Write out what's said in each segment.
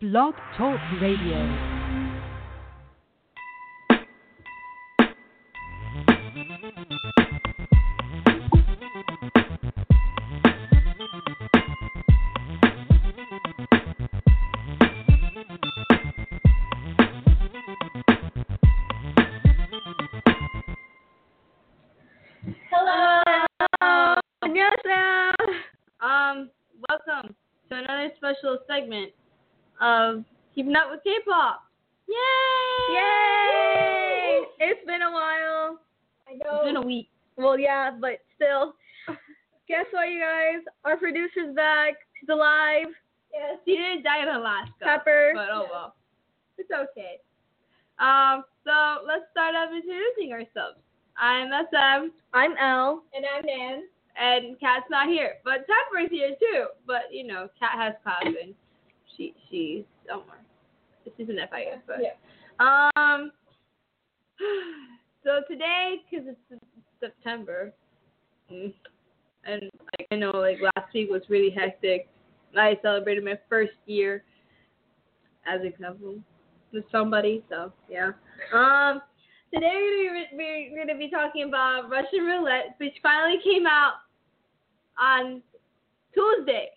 Blog Talk Radio. Up with K-pop. Yay! Yay! It's been a while. I know. It's been a week. well, yeah, but still. Guess what, you guys? Our producer's back. He's alive. Yes. She didn't die in Alaska. Pepper. But oh well. It's okay. Um, so let's start off introducing ourselves. I'm SM I'm Elle. and I'm Nan. And Kat's not here, but Pepper's here too. But you know, Kat has class and she she's somewhere. She's an FIS, but um. So today, because it's September, mm, and like I know, like last week was really hectic. I celebrated my first year as a couple with somebody, so yeah. Um, today we're gonna be, we're gonna be talking about Russian roulette, which finally came out on Tuesday,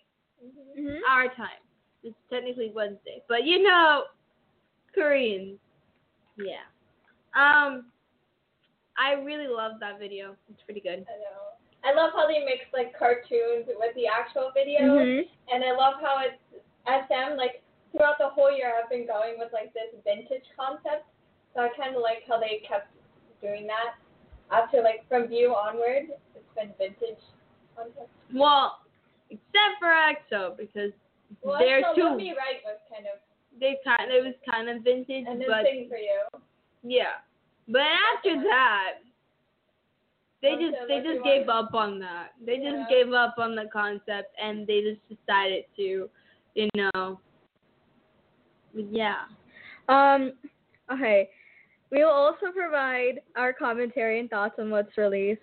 Mm-hmm. our time. It's technically Wednesday, but you know, Koreans, yeah. Um, I really love that video. It's pretty good. I know. I love how they mix like cartoons with the actual video, Mm-hmm. and I love how it's SM like throughout the whole year I've been going with like this vintage concept. So I kind of like how they kept doing that. After like from View onward, it's been vintage concept. Well, except for EXO because Well, they're so too. Let Me Right was kind of They kind it was kind of vintage, and then but Sing for You. yeah. But after that, they just they just gave up on that. They just Yeah. gave up on the concept and they just decided to, you know. Yeah. Um, okay. We will also provide our commentary and thoughts on what's released.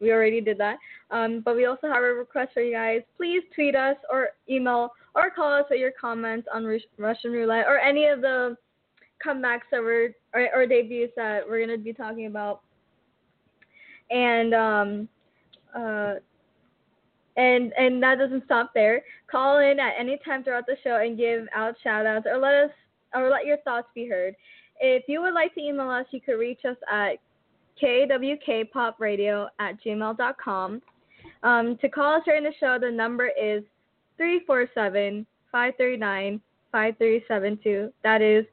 We already did that. Um, but we also have a request for you guys. Please tweet us or email or call us with your comments on Rus- Russian roulette or any of the comebacks that we're or, or debuts that we're gonna be talking about. And um, uh, and and that doesn't stop there. Call in at any time throughout the show and give out shout outs or let us or let your thoughts be heard. If you would like to email us, you could reach us at kwkpopradio at gmail.com. Um, to call us during the show, the number is 347 539 5372. That is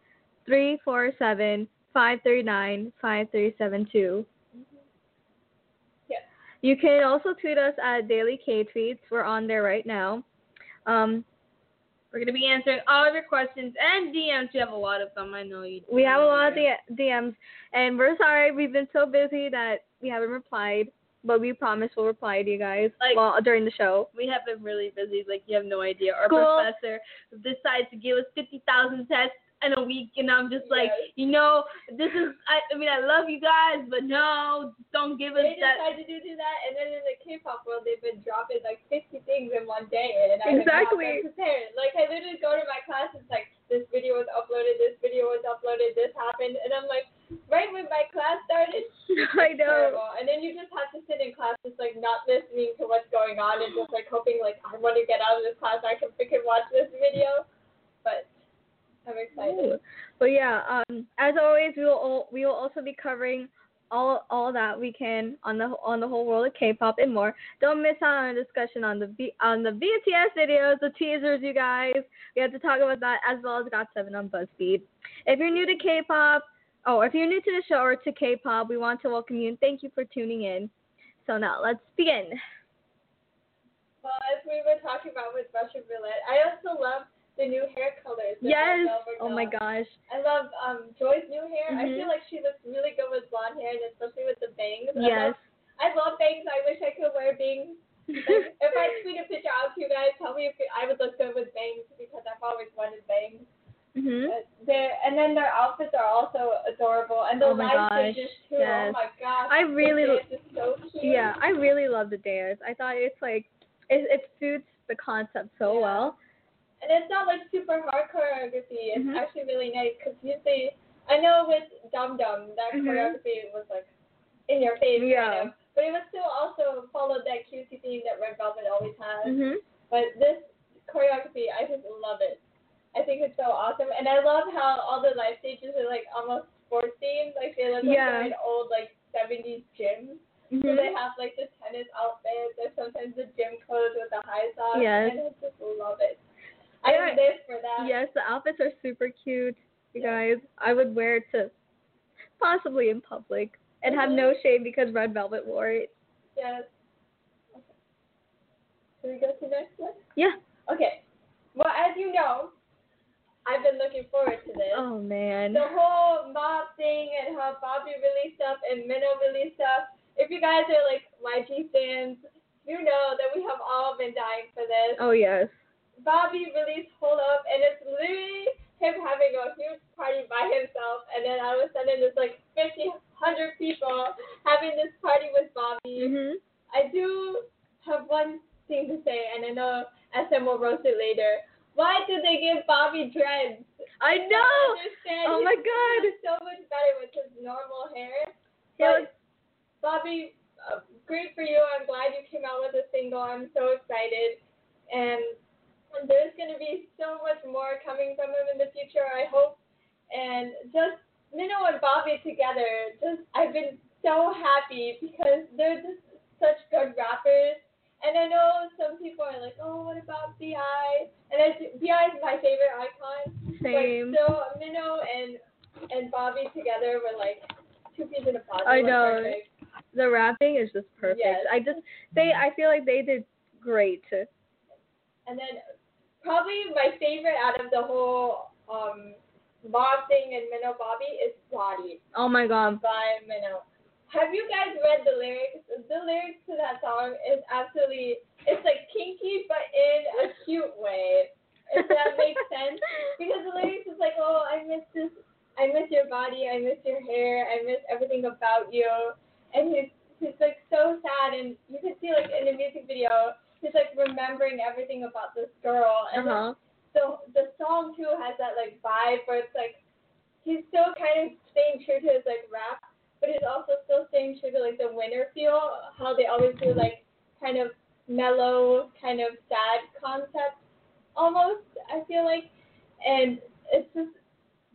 347 539 5372. Yes. You can also tweet us at Daily K Tweets. We're on there right now. Um, We're gonna be answering all of your questions and DMs. You have a lot of them. I know you. we have a lot of DMs, and we're sorry we've been so busy that we haven't replied, but we promise we'll reply to you guys Like- well during the show. We have been really busy. Like you have no idea. Our School. professor decides to give us fifty thousand tests in a week, and I'm just like, Yes. you know, this is. I, I mean, I love you guys, but no, don't give us They that. decided to do that, and then in the K-pop world, they've been dropping like 50 things in one day, and I Exactly. have not been prepared. Like I literally go to my class, it's like this video was uploaded, this video was uploaded, this happened, and I'm like, right when my class started, I know. terrible. And then you just have to sit in class, just like not listening to what's going on, and just like hoping like I want to get out of this class, I can freaking watch this video. Excited. But yeah, um, as always, we will al- we will also be covering all all that we can on the on the whole world of K-pop and more. Don't miss out on a discussion on the on the BTS videos, the teasers, you guys. We have to talk about that as well as GOT7 on BuzzFeed. If you're new to K-pop, oh, if you're new to the show or to K-pop, we want to welcome you and thank you for tuning in. So now let's begin. Well, as we were talking about with Russian roulette, I also love the new hair colors. Yes. Oh my gosh. I love um Joy's new hair. I Mhm. feel like she looks really good with blonde hair, and especially with the bangs. I Yes. love, I love bangs. I wish I could wear bangs. Like, if I tweet a picture out to you guys, tell me if I would look good with bangs because I've always wanted bangs. mhm. Uh, and then their outfits are also adorable, and the Oh my live gosh, stages too. yes. Oh my gosh, I really- so. Yeah, I really love the dance. I thought it's like it, it suits the concept so Yeah. well. And it's not like super hard choreography. It's Mhm. actually really nice because usually I know with Dum Dum that Mhm. choreography was like in your face Yeah. kind of, but it was still also followed that cutesy theme that Red Velvet always has. Mhm. But this choreography, I just love it. I think it's so awesome, and I love how all the live stages are like almost sports themed. Like they look like Yeah. they're in old like 70s gyms. So Mhm. they have like the tennis outfits or sometimes the gym clothes with the high socks. Yes. And I just love it. I Yeah. live for that. Yes, the outfits are super cute, you guys. I would wear it to possibly in public and have no shame because Red Velvet wore it. Yes. Okay. Should we go to the next one? Yeah. Okay. Well, as you know, I've been looking forward to this. Oh man. The whole MOBB thing and how Bobby released stuff and Mino released stuff. If you guys are like YG fans, you know that we have all been dying for this. Oh yes. Bobby released Hold Up, and it's literally him having a huge party by himself, and then all of a sudden there's like 50, 100 people having this party with Bobby. Mhm. I do have one thing to say, and I know SM will roast it later. Why did they give Bobby dreads? I know. understand. Oh my God. So much better with his normal hair. Yeah. But Bobby, uh, great for you. I'm glad you came out with a single. I'm so excited. And there's going to be so much more coming from him in the future, I hope. And just Mino and Bobby together, just I've been so happy because they're just such good rappers. And I know some people are like, oh, what about Bi? And I, Bi is my favorite icon. Same. But so Mino and and Bobby together were like two peas in a pod. I know. perfect. The rapping is just perfect. Yes. I just they I feel like they did great. And then probably my favorite out of the whole um Bob thing and Mino Bobby is Body Oh my god. by Mino. Have you guys read the lyrics? The lyrics to that song is absolutely it's like kinky but in a cute way. If that makes sense. Because the lyrics is like, Oh, I miss this I miss your body, I miss your hair, I miss everything about you and he's he's like so sad and you can see like in the music video he's like remembering everything about this girl and Uh-huh. the the song too has that like vibe where it's like he's still kind of staying true to his like rap, but he's also still staying true to like the Winner feel, how they always do like kind of mellow, kind of sad concept almost, I feel like. And it's just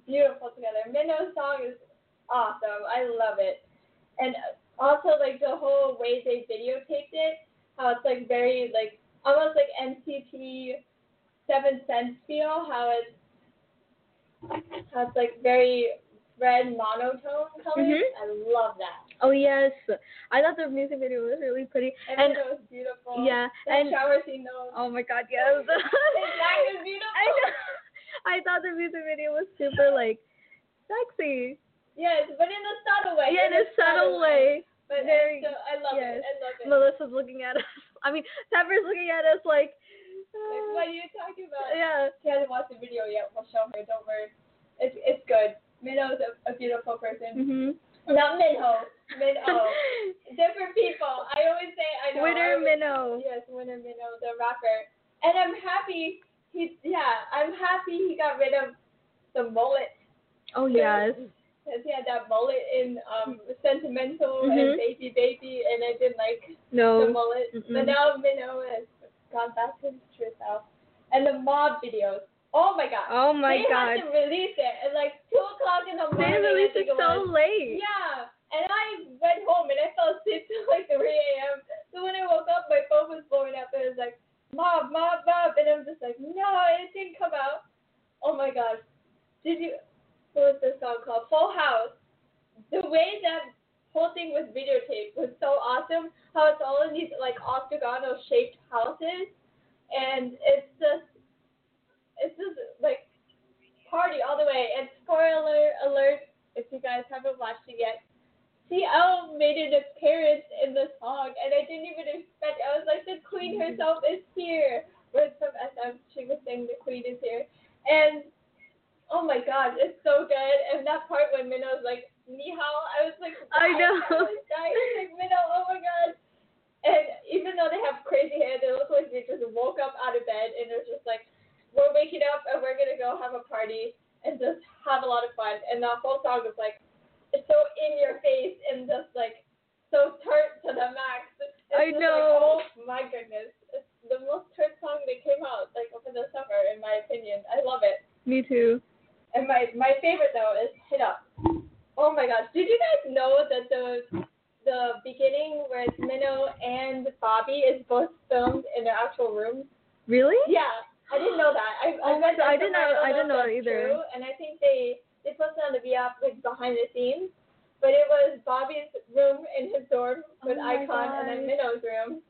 beautiful together. Mino's song is awesome. I love it. And also like the whole way they videotaped it, how it's like very like almost like NCT Seven Sense feel, how it's how it's like very red monotone colors. Mhm. I love that. Oh yes. I thought the music video was really pretty. And, And it was beautiful. yeah, That and shower scene though. oh my god, yes. Back was beautiful. I know. I thought the music video was super like sexy. Yes, but in a subtle way. Yeah, in a subtle way. But Very- so I love yes. it. I love it. Melissa's looking at us. I mean, Pepper's looking at us like. Like, what are you talking about? yeah. She hasn't watched the video yet. We'll show her. Don't worry. It's it's good. Mino's a, a beautiful person. Mhm. Not Minho. Minho. Different people. I always say I know. Always- Mino. Yes, Winner Mino, the rapper. And I'm happy he yeah, I'm happy he got rid of the mullet. Oh yes. Because he had that mullet in um Sentimental Mhm. and Baby Baby and I didn't like the mullet. Mm-mm. But now Mino has gone back to his true self. And the MOBB videos. Oh my god. Oh my they god. had to release it at like two o'clock in the morning. I released it so was. late. Yeah, and I went home and I fell asleep till like 3 a.m. So when I woke up, my phone was blowing up and it was like, MOBB, MOBB, MOBB. And I'm just like, no, it didn't come out. Oh my god. Did you, what was this song called? Full House. The way that whole thing was videotaped was so awesome. How it's all in these like octagonal shaped houses. And it's just, it's just like party all the way. And spoiler alert, if you guys haven't watched it yet, CL made an appearance in the song, and I didn't even expect. I was like, the queen herself is here. With some SM, she was saying the queen is here, and oh my god, it's so good. And that part when Mino's like, "Ni hao," I was like, I know. I was dying. Was like, Minnow, oh my god. And even though they have crazy hair, they look like they just woke up out of bed and they're just like we're waking up and we're gonna go have a party and just have a lot of fun. And the whole song is like it's so in your face and just like so tart to the max. It's I know. Like, oh my goodness, it's the most tart song that came out like over the summer, in my opinion. I love it. Me too. And my my favorite though is Hit Up. Oh my gosh, did you guys know that the the beginning where it's Mino and Bobby is both filmed in their actual rooms? Really? Yeah, I didn't know that. I I Oh, read that I didn't know- I didn't know either. True, and I think they they posted on the VF like behind the scenes, but it was Bobby's room in his dorm with Oh iKON, and then gosh. Mino's room.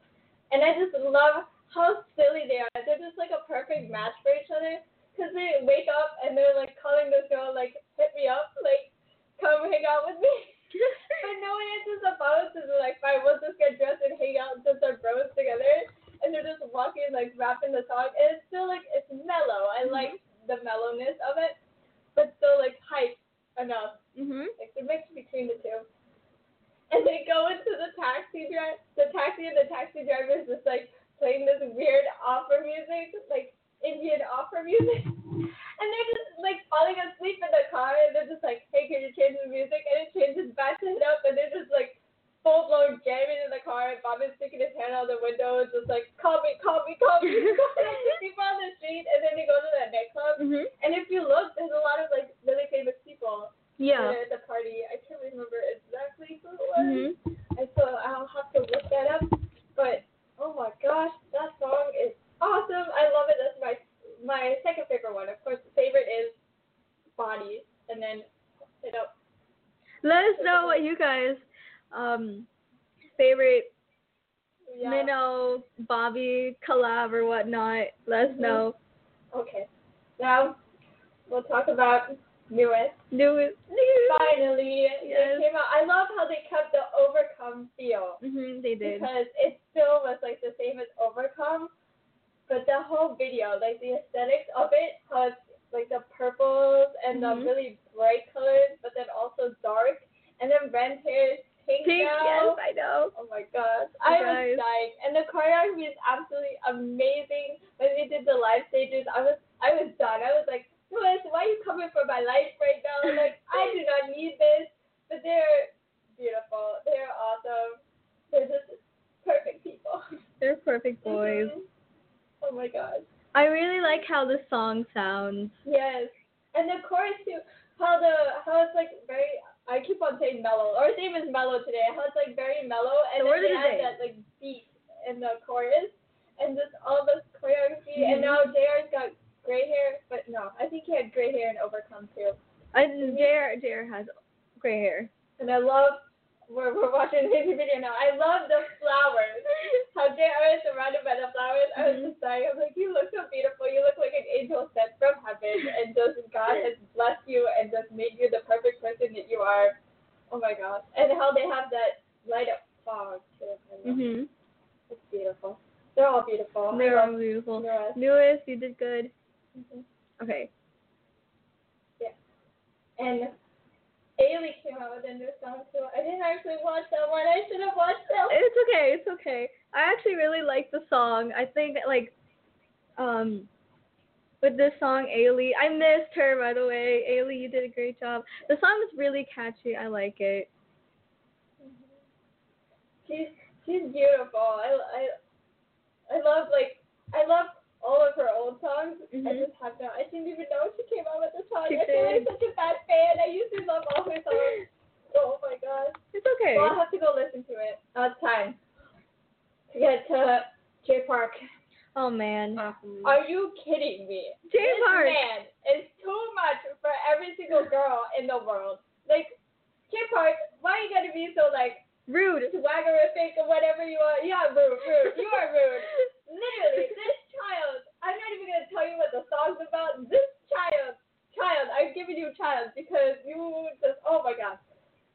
And I just love how silly they are. They're just like a perfect match for each other. Cause they wake up and they're like calling this girl like hit me up, like come hang out with me. but no one answers the phone, so they're like, fine, we'll just get dressed and hang out just our bros together. And they're just walking like rapping the song, and it's still like it's mellow. I like the mellowness of it, but still like hype enough. mhm. Like the mix between the two. And they go into the taxi drive, the taxi, and the taxi driver is just like playing this weird opera music, like Indian opera music. And they're just like falling asleep in the car, and they're just like, "Hey, can you change the music?" And it changes back to hit up, and they're just like full blown jamming in the car. And Bobby's sticking his hand out the window, and just like, "Call me, call me, call me." people on the street, and then they go to that nightclub. Mhm. And if you look, there's a lot of like really famous people Yeah. at the party. I can't remember exactly who it was. Mhm. And so I'll have to look that up. But oh my gosh, that song is awesome. I love it. That's my my second favorite one. Of course, the favorite is Bodies, and then hit up. Let us know what you guys um favorite Yeah. Mino, Bobby collab or whatnot. Let us Mhm. know. Okay. Now we'll talk about NU'EST. Do it. Finally, Yes. they came out. I love how they kept the Overcome feel. Mhm. They did. because it still was like the same as Overcome, but the whole video, like the aesthetics of it, how it's like the purples and Mhm. the really bright colors, but then also dark, and then Ren's hair is pink, Pink. now. Yes, I know. Oh my gosh, I guys. was dying, and the choreography is absolutely amazing. When they did the live stages, I was I was done. I was like, Louis, why are you coming for my life right now? Like, I do not need this. But they're beautiful. They're awesome. They're just perfect people. They're perfect boys. Mhm. Oh my god. I really like how the song sounds. Yes. And the chorus too. How the how it's like very I keep on saying mellow. Our theme is mellow today. How it's like very mellow and The word then of they the add day. that like beat in the chorus and just all this choreography and Mhm. now JR's got gray hair, but no, I think he had gray hair in Overcome too. I JR JR has gray hair. And I love we're we're watching the music video now. I love the flowers. How JR is surrounded by the flowers. I was Mhm. just dying. I'm like, you look so beautiful. You look like an angel sent from heaven, and just God has blessed you and just made you the perfect person that you are. Oh my gosh! And how they have that light up fog too. I love it. Mhm. It's beautiful. They're all beautiful. They're all beautiful. NU'EST. NU'EST, you did good. Mhm. Okay. Yeah. And Ailey came out with a new song too. I didn't actually watch that one. I should have watched that. one. It's okay. It's okay. I actually really like the song. I think like, um, with this song, Ailey. I missed her by the way. Ailey, you did a great job. The song is really catchy. I like it. She's she's beautiful. I I I love like I love all of her old songs. I Mhm. just have to. I didn't even know she came out with a song. She I feel like such a bad fan. I used to love all her songs. Oh my god. It's okay. Well, I'll have to go listen to it. Now it's time to get to Jay Park. Oh man. Are you kidding me? Jay this Park. man is too much for every single girl in the world. Like, Jay Park, why are you gotta be so like Rude. swaggerific or whatever you are? Yeah, rude, rude. You are rude. Literally, this child. I'm not even gonna tell you what the song's about. This child, child. I'm giving you child because you just. Oh my god.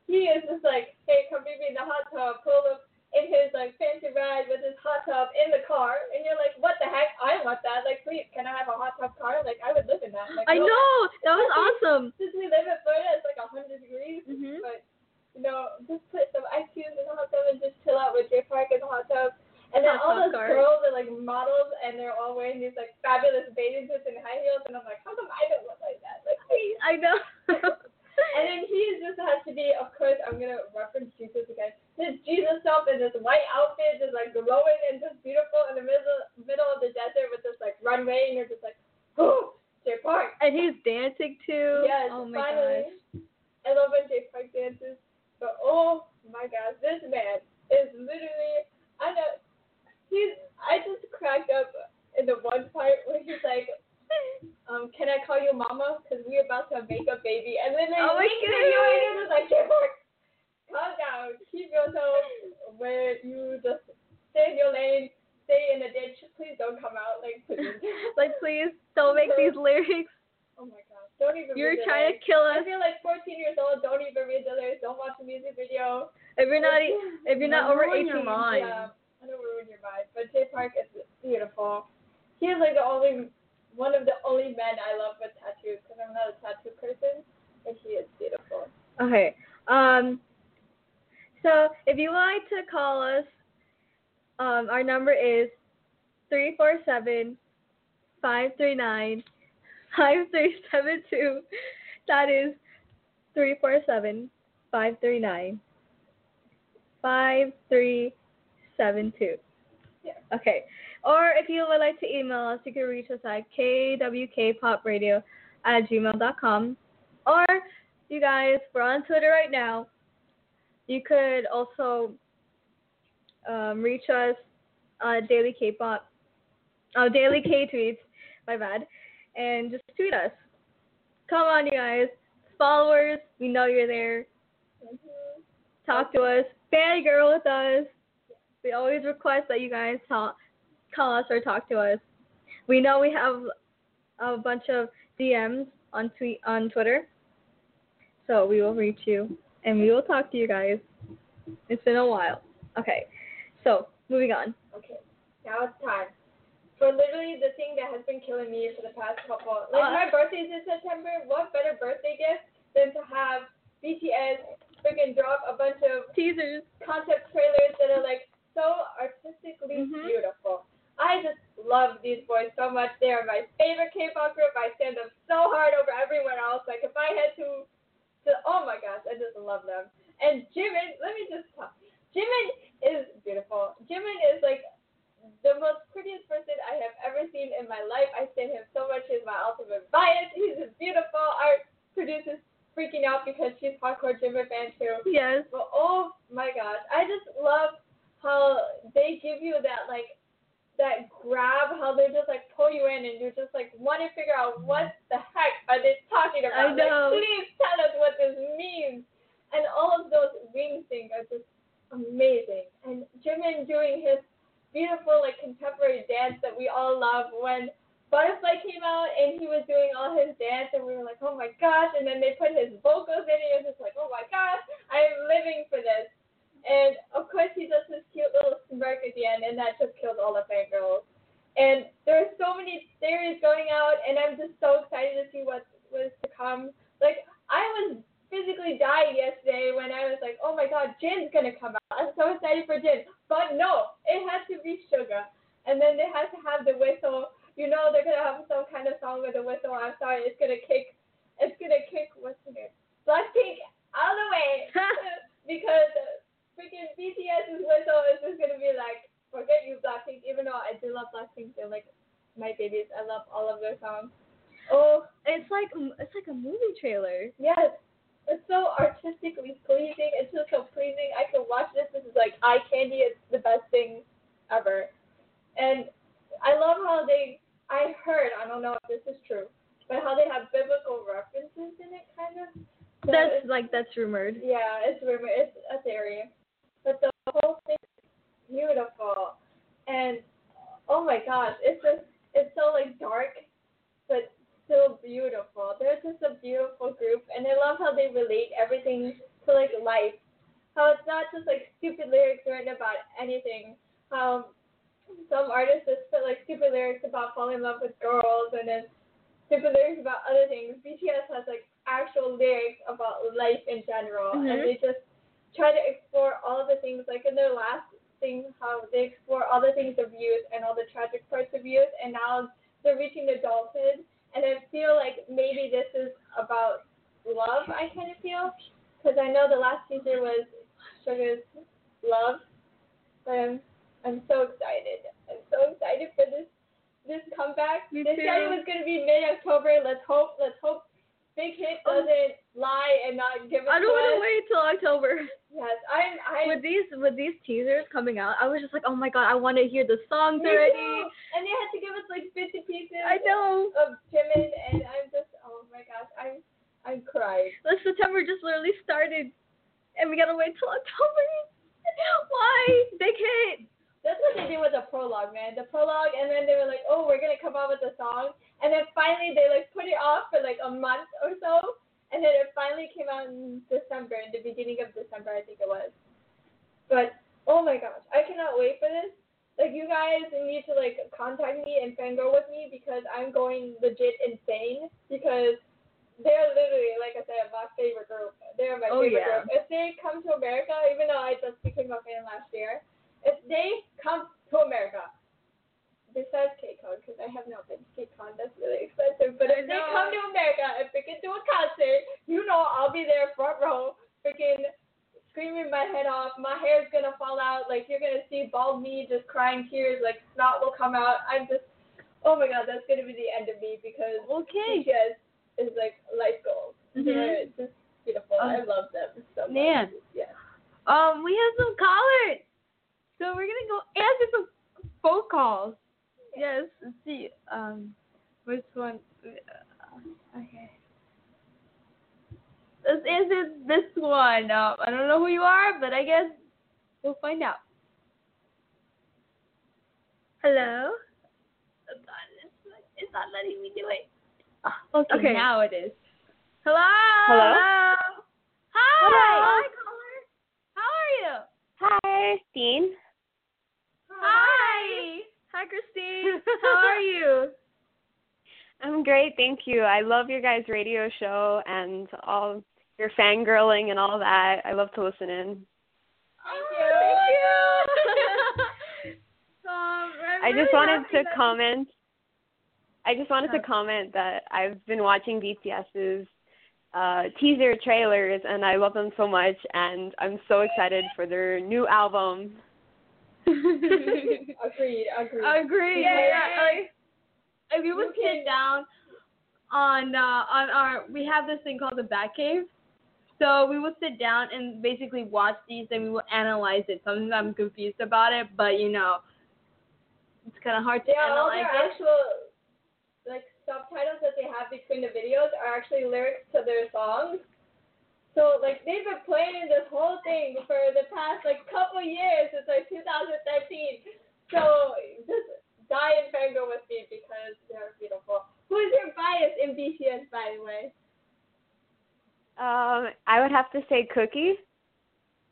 He is just like, hey, come meet me in the hot tub. Pull up in his like fancy ride with his hot tub in the car, and you're like, what the heck? I want that. Like, please, can I have a hot tub car? Like, I would live in that. Like, I no, know. That was awesome. Since we live in Florida, it's like 100 degrees. Mhm. But you know, just put some ice cubes in the hot tub and just chill out with Jay Park in the hot tub. And then all those cart. girls are like models and they're all wearing these like fabulous bathing suits and high heels, and I'm like, how come I don't look like that? Like, please. I know. And then he just has to be, of course, I'm gonna reference Jesus again. This Jesus self in this white outfit, just like glowing and just beautiful in the middle middle of the desert with this like runway, and you're just like, oh, Jay Park. and he's dancing too. Yes, oh my finally. gosh. I love when Jay Park dances, but oh my gosh, this man is literally, I know, he's, I just cracked up in the one part where he's like, um, can I call you mama? Because we're about to make a baby. And then they Oh my link God. you and it's just like, Park, calm down, keep yourself where you just stay in your lane, stay in the ditch, please don't come out, like, please. Like, please don't make these lyrics. Oh my gosh, don't even You're read the trying to kill us. I feel like 14 years old. Don't even read the lyrics. Don't watch the music video. If you're not, if you're not over ruin your 18, mind. Yeah, I don't ruin your mind. But Jay Park is beautiful. He is like the only, one of the only men I love with tattoos because I'm not a tattoo person, and he is beautiful. Okay. Um. So if you would like to call us, um, our number is three four seven five three nine five three seven two. That is three four seven five three nine five three seven two. Yeah. Okay. Or if you would like to email us, you can reach us at kwkpopradio at gmail.com. Or you guys, we're on Twitter right now. You could also um, reach us on Daily K-pop, oh Daily K tweets, my bad, and just tweet us. Come on, you guys, followers, we know you're there. Mm-hmm. Talk to us, fangirl with us. We always request that you guys talk, call us or talk to us. We know we have a bunch of DMs on tweet on Twitter, so we will reach you and we will talk to you guys. It's been a while. Okay, so moving on. Okay, now it's time. For literally the thing that has been killing me for the past couple, like Uh. my is in September. What better birthday gift than to have BTS freaking drop a bunch of Teasers. concept trailers that are like so artistically Mhm. beautiful. I just love these boys so much. They are my favorite K-pop group. I stand them so hard over everyone else. Like if I had to, to oh my gosh, I just love them. And Jimin, let me just talk. Jimin is beautiful. Jimin is like the most prettiest person I have ever seen in my life. I stand him so much. He's my ultimate bias. He's just beautiful. Our producer's freaking out because she's hardcore Jimin fan too. Yes. But oh my gosh, I just love how they give you that like that grab, how they just like pull you in and you just like want to figure out what the heck are they talking about. I know. Like, please tell us what this means. And all of those wing things are just amazing. And Jimin doing his beautiful like contemporary dance that we all love when Butterfly came out and he was doing all his dance and we were like, oh my gosh. And then they put his vocals in it. It was just like, oh my gosh, I'm living for this. And of course he does this cute little smirk at the end and that just killed all the fangirls. And there are so many theories going out and I'm just so excited to see what was to come. Like I was physically dying yesterday when I was like, oh my god, Jin's gonna come out. I'm so excited for Jin. But no, it had to be Suga. And then they had to have the whistle. You know they're gonna have some kind of song with a whistle. I'm sorry, it's gonna kick it's gonna kick what's the name? Blackpink all the way because freaking BTS's whistle is just gonna be like, forget you Blackpink, even though I do love Blackpink, they're like my babies. I love all of their songs. Oh, It's like it's like a movie trailer. Yes. It's so artistically pleasing. It's just so pleasing. I can watch this. This is like eye candy. It's the best thing ever. And I love how they, I heard, I don't know if this is true, but how they have biblical references in it, kind of. So That's like that's rumored. yeah, it's rumor. It's a theory. But the whole thing is beautiful. And oh my gosh, it's just it's so like dark but still beautiful. They're just a beautiful group and I love how they relate everything to like life. How it's not just like stupid lyrics written about anything. How some artists just put like stupid lyrics about falling in love with girls and then stupid lyrics about other things. BTS has like actual lyrics about life in general and Mhm. they just try to explore all of the things like in their last thing how they explore all the things of youth and all the tragic parts of youth, and now they're reaching adulthood. And I feel like maybe this is about love. I kind of feel because I know the last teaser was Suga's love, but I'm I'm so excited. I'm so excited for this this comeback. Me they said it was gonna be mid October. Let's hope. Let's hope. Big Hit Oh. doesn't lie and not give it I don't want to wait till October. Yes, I'm. I'm. With these with these teasers coming out, I was just like, oh my god, I want to hear the songs already. too. And they had to give us like 50 pieces I know. of Jimin, and I'm just, oh my gosh, I'm, I'm crying. The September just literally started, and we gotta wait till October. Why? Big hit. That's what they did with the prologue, man. The prologue, and then they were like, oh, we're gonna come out with a song, and then finally they like put it off for like a month or so, and then it finally came out in December, in the beginning of December, I think it was. But oh my gosh, I cannot wait for this. Like you guys need to like contact me and fangirl with me because I'm going legit insane because they're literally like I said my favorite group. They're my Oh, favorite yeah. group. If they come to America, even though I just became a fan last year, if they come to America, besides KCON, because I have not been to KCON, that's really expensive. But if they come to America, if they can do a concert, you know I'll be there front row, freaking screaming my head off. My hair's gonna fall out. Like you're gonna see bald me just crying tears. Like snot will come out. I'm just, oh my god, that's gonna be the end of me because Okay. BTS is like life goals. Mhm. They're just beautiful. Um, I love them so much. man. Yeah. Um, we have some callers, so we're gonna go answer some phone calls. Yes. Let's see. Um, which one? Uh, okay. Let's answer this one. Um, I don't know who you are, but I guess we'll find out. Hello. It's not, it's not, it's not letting me do it. Ah, okay, Okay. now it is. Hello. Hello? Hi. Hello. Hi. caller. How are you? Hi, Dean. Hi. Hi, Christine. How are you? I'm great, thank you. I love your guys' radio show and all your fangirling and all that. I love to listen in. Thank you. Um, I'm I just really wanted to comment. I just wanted to comment that I've been watching BTS's uh, teaser trailers and I love them so much and I'm so excited for their new album. Agreed. Agreed. Agree. Yeah, Yeah, yeah. like, if you would You can- sit down on uh, on our, we have this thing called the Batcave. So we would sit down and basically watch these, and we will analyze it. Sometimes I'm confused about it, but you know, it's kind of hard to Yeah, all analyze their it. actual like subtitles that they have between the videos are actually lyrics to their songs. So like they've been playing this whole thing for the past like couple years since like 2013. So just die and fangirl with me because they're beautiful. Who is your bias in BTS by the way? Um, I would have to say Cookie.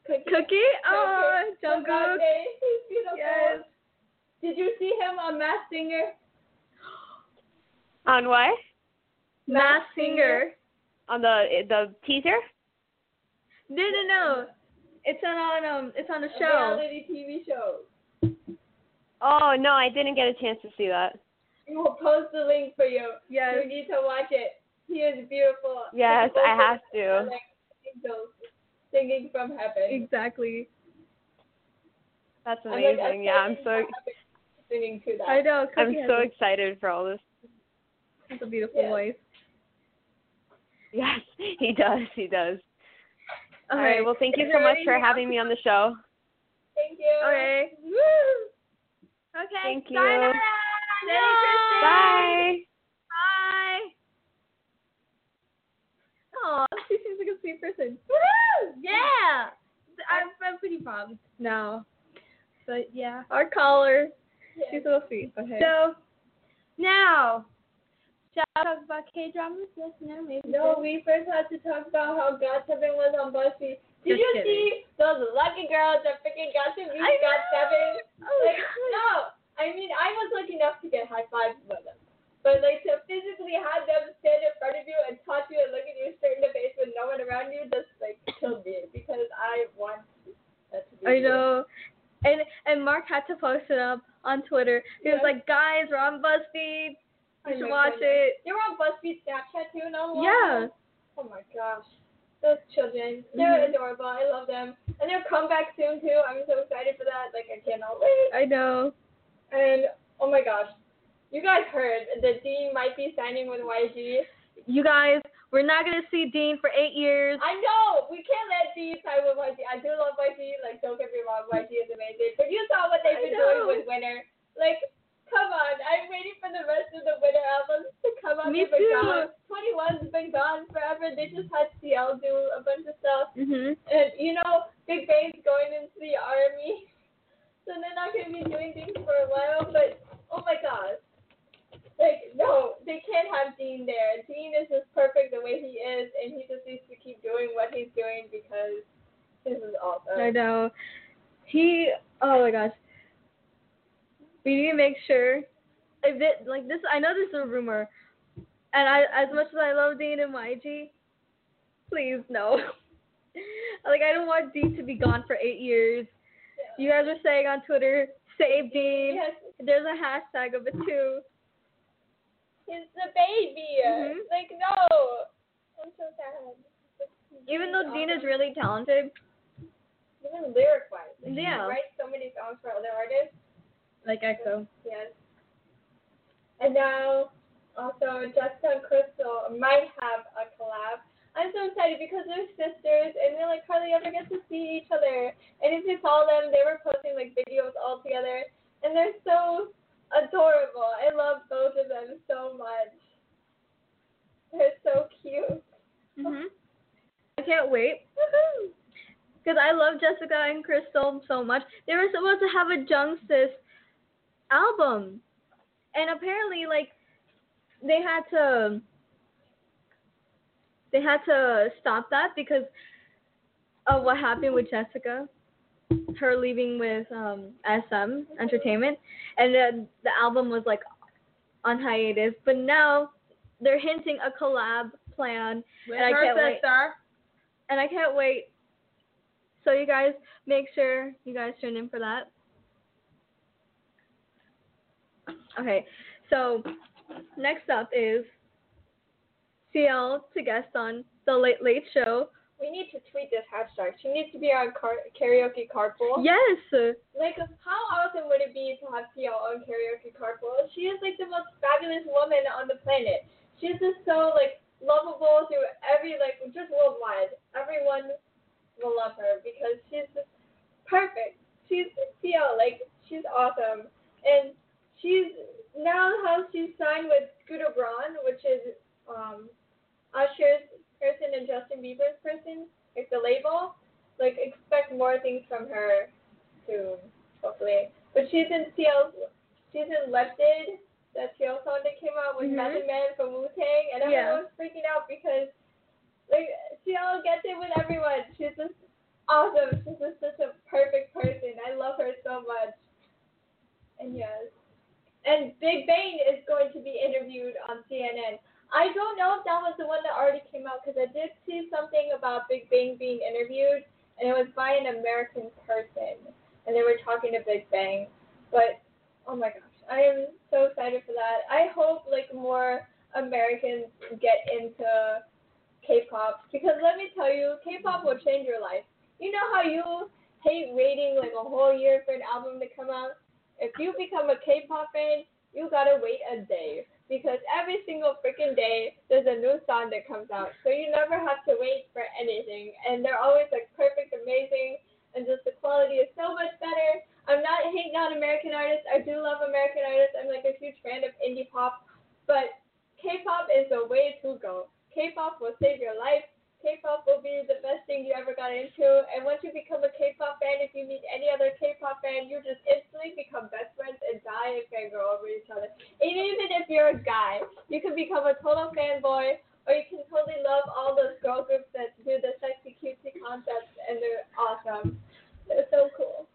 Cookie. Cookie? Oh, Jungkook. Grande. He's beautiful. Yes. Did you see him on Masked Singer? On what? Mass Singer. On the the teaser? No, no, no. It's on, on um, it's on a A show. reality TV show. Oh no, I didn't get a chance to see that. We will post the link for you. Yes. You need to watch it. He is beautiful. Yes, I have to. are angels singing from heaven. Exactly. That's I'm like, amazing. yeah, I'm so singing to that. I know. I'm so a- excited for all this. has a beautiful Yeah. voice. Yes, he does. He does. All Okay. right. Well, thank you so much for having me on the show. Thank you. Okay. Okay. Thank you. Sayonara. Bye. Bye. Oh, she seems like a sweet person. Woo! Yeah. I'm, I'm pretty pumped now. But yeah. Our caller. Yeah. She's so sweet. Okay. So now, talk about K dramas? Yes, no, maybe. No, we first had to talk about how GOT7 was on BuzzFeed. Did Just you kidding. see those lucky girls that freaking got to God. Seven? Oh, Like, no. I mean, I was lucky enough to get high fives with them. But, like, to physically have them stand in front of you and touch you and look at you straight in the face with no one around you just, like, killed me because I want that to be I know. And and Mark had to post it up on Twitter. He was like, "Guys, we're on BuzzFeed. Oh You should watch goodness. it." They were on BuzzFeed Snapchat too, all. Yeah. Oh my gosh. Those children. They're Mhm. adorable. I love them. And they'll come back soon too. I'm so excited for that. Like I cannot wait. I know. And oh my gosh. You guys heard that Dean might be signing with YG. You guys, we're not gonna see Dean for eight years. I know we can't let Dean sign with YG. I do love YG. Like don't get me wrong, YG is amazing. But you saw what they've been doing with Winner. Like, come on. I'm waiting for the rest of the Winner albums to come out. Me too. gone. 2NE1's been gone forever. They just had CL do a bunch of stuff. Mhm. And you know, Big Bang's going into the army, so they're not gonna be doing things for a while. But oh my gosh, like no, they can't have Dean there. Dean is just perfect the way he is, and he just needs to keep doing what he's doing because this is awesome. I know. He. Oh my gosh. We need to make sure. If it like this, I know this is a rumor, and I as much as I love Dean and YG, please no. like I don't want Dean to be gone for eight years. You guys are saying on Twitter, save Dean. Yes, There's a hashtag of it too. he's the baby. Mhm. Like no, I'm so sad. Even though Dean is really talented. even lyric wise, like, Yeah. he writes so many songs for other artists. Like Echo. Yes. And now, also, Jessica and Krystal might have a collab. I'm so excited because they're sisters and they like hardly ever get to see each other. And if you saw them, they were posting like videos all together, and they're so adorable. I love both of them so much. They're so cute. Mhm. I can't wait. Because I love Jessica and Krystal so much. They were supposed to have a Jungsis album. And apparently, like, they had to. They had to stop that because of what happened with Jessica. Her leaving with um, SM Entertainment. And then the album was, like, on hiatus. But now they're hinting a collab plan. With And I can't wait. and I can't wait. So you guys make sure you guys tune in for that. Okay, so next up is CL to guest on the Late Late Show. We need to tweet this hashtag. She needs to be on car- karaoke carpool. Yes, Like, how awesome would it be to have Tia on Karaoke Carpool? She is like the most fabulous woman on the planet. She's just so like lovable through every like just worldwide. Everyone will love her because she's just perfect. She's Tia, like she's awesome, and she's now how she's signed with Scooter Braun, which is um Usher's person and Justin Bieber's person, like the label. Like expect more things from her soon, hopefully. But she's in CL's, she's in Lifted, that CL song that came out with Mhm. Method Man from Wu Tang, and Yeah. everyone's freaking out because like CL gets it with everyone. She's just awesome. She's just such a perfect person. I love her so much. And yes. And Big Bang is going to be interviewed on CNN. I don't know if that was the one that already came out because I did see something about Big Bang being interviewed, and it was by an American person, and they were talking to Big Bang. But oh my gosh, I am so excited for that. I hope like more Americans get into K-pop because let me tell you, K-pop will change your life. You know how you hate waiting like a whole year for an album to come out? If you become a K-pop fan, you gotta wait a day because every single freaking day there's a new song that comes out. So you never have to wait for anything, and they're always like perfect, amazing, and just the quality is so much better. I'm not hating on American artists. I do love American artists. I'm like a huge fan of indie pop, but K-pop is the way to go. K-pop will save your life. K-pop will be the best thing you ever got into. And once you become a K-pop fan, if you meet any other K-pop fan, you just instantly become best friends and die and fangirl over each other. And even if you're a guy, you can become a total fanboy, or you can totally love all those girl groups that do the sexy cutesy concepts, and they're awesome. They're so cool.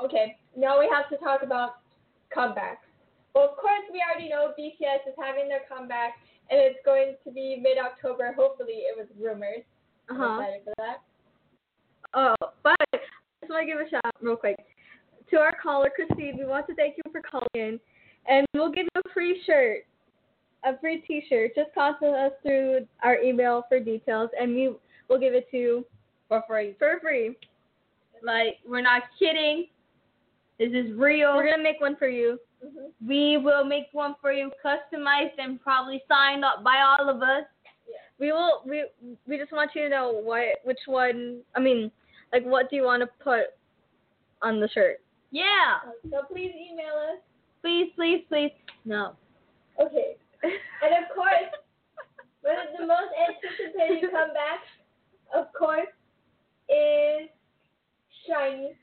Okay, now we have to talk about comebacks. Well, of course, we already know BTS is having their comeback, and it's going to be mid October. Hopefully, it was rumors. uh I'm huh. excited for that. Oh, but I just want to give a shout out real quick. to our caller, Christine, we want to thank you for calling in, and we'll give you a free shirt, a free T-shirt. Just contact us through our email for details, and we will give it to you For free. for free. Like we're not kidding. This is real. We're gonna make one for you. Mm-hmm. We will make one for you, customized and probably signed up by all of us. We will. We we just want you to know what which one. I mean, like, what do you want to put on the shirt? Yeah. So please email us. Please, please, please. No. Okay. And of course, one of the most anticipated comebacks, of course, is SHINee.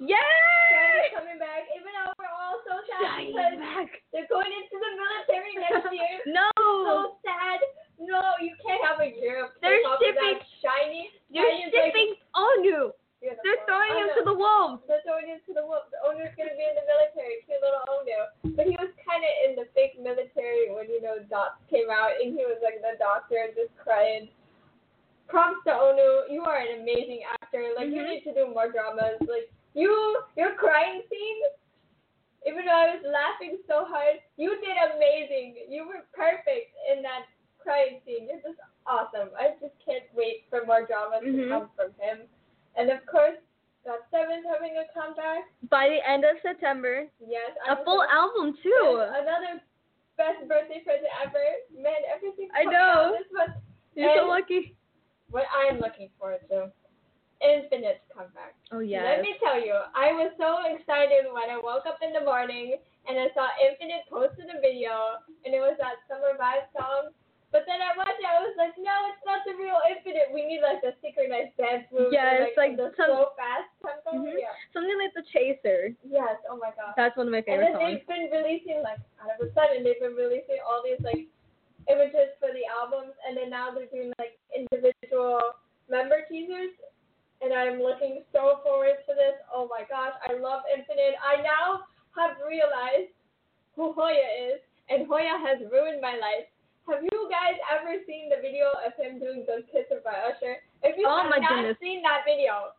Yay! SHINee coming back. Even though we're all so sad because they're going into the military next year. No. So sad. No, you can't have a year of They're shipping- SHINee. You're SHINee's like shipping Onew. beautiful. They're throwing him to the wolves. They're throwing him to the wolves. The owner's gonna be in the military. Cute little Onew. But he was kind of in the fake military when you know Dots came out, and he was like the doctor and just crying. Props to Onew. You are an amazing actor. Like you Mhm. need to do more dramas. Like you, your crying scene. Even though I was laughing so hard, you did amazing. You were perfect in that crying scene. You're just awesome. I just can't wait for more dramas Mhm. to come from him. And of course, God Seven's having a comeback. By the end of September, Yes, a full album too. Another best birthday present ever. Man, everything. I out know. This month. You're so lucky. What I'm looking forward to, Infinite's comeback. Oh yeah. Let me tell you, I was so excited when I woke up in the morning and I saw Infinite posted a video and it was that Summer Vibe song. But then I watched it, I was like, no, it's not the real Infinite. We need like the synchronized dance moves. Yeah, and, like the some- slow fast tempo. Mhm. Yeah. Something like the Chaser. Yes. Oh my god. That's one of my And favorite then songs. they've been releasing like out of a sudden they've been releasing all these like images for the albums and then now they're doing like individual member teasers and I'm looking so forward to this. Oh my gosh, I love Infinite. I now have realized who Hoya is and Hoya has ruined my life. Have you guys ever seen the video of him doing Good Kisser by Usher? If you Oh have not goodness. seen that video,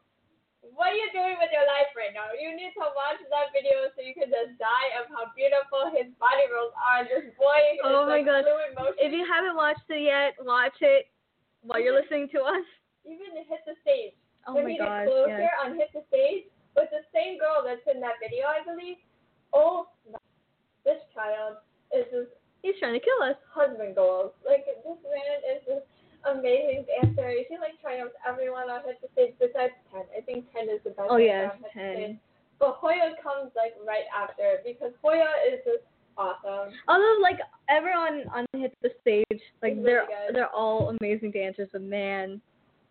what are you doing with your life right now? You need to watch that video so you can just die of how beautiful his body rolls are. This boy is Oh my like gosh. fluid motion. If you haven't watched it yet, watch it while you're listening to us. Even hit the stage. Oh when my he gosh. closer Yes. on hit the stage with the same girl that's in that video, I believe. Oh, this child is just He's trying to kill us. husband goals. Like this man is just amazing dancer. She like triumphs everyone on hit the stage besides ten. I think ten is the best. Oh dancer yes, on Hit the ten. Stage. But Hoya comes like right after because Hoya is just awesome. Although like everyone on hit the stage, like It's they're good. they're all amazing dancers, but man.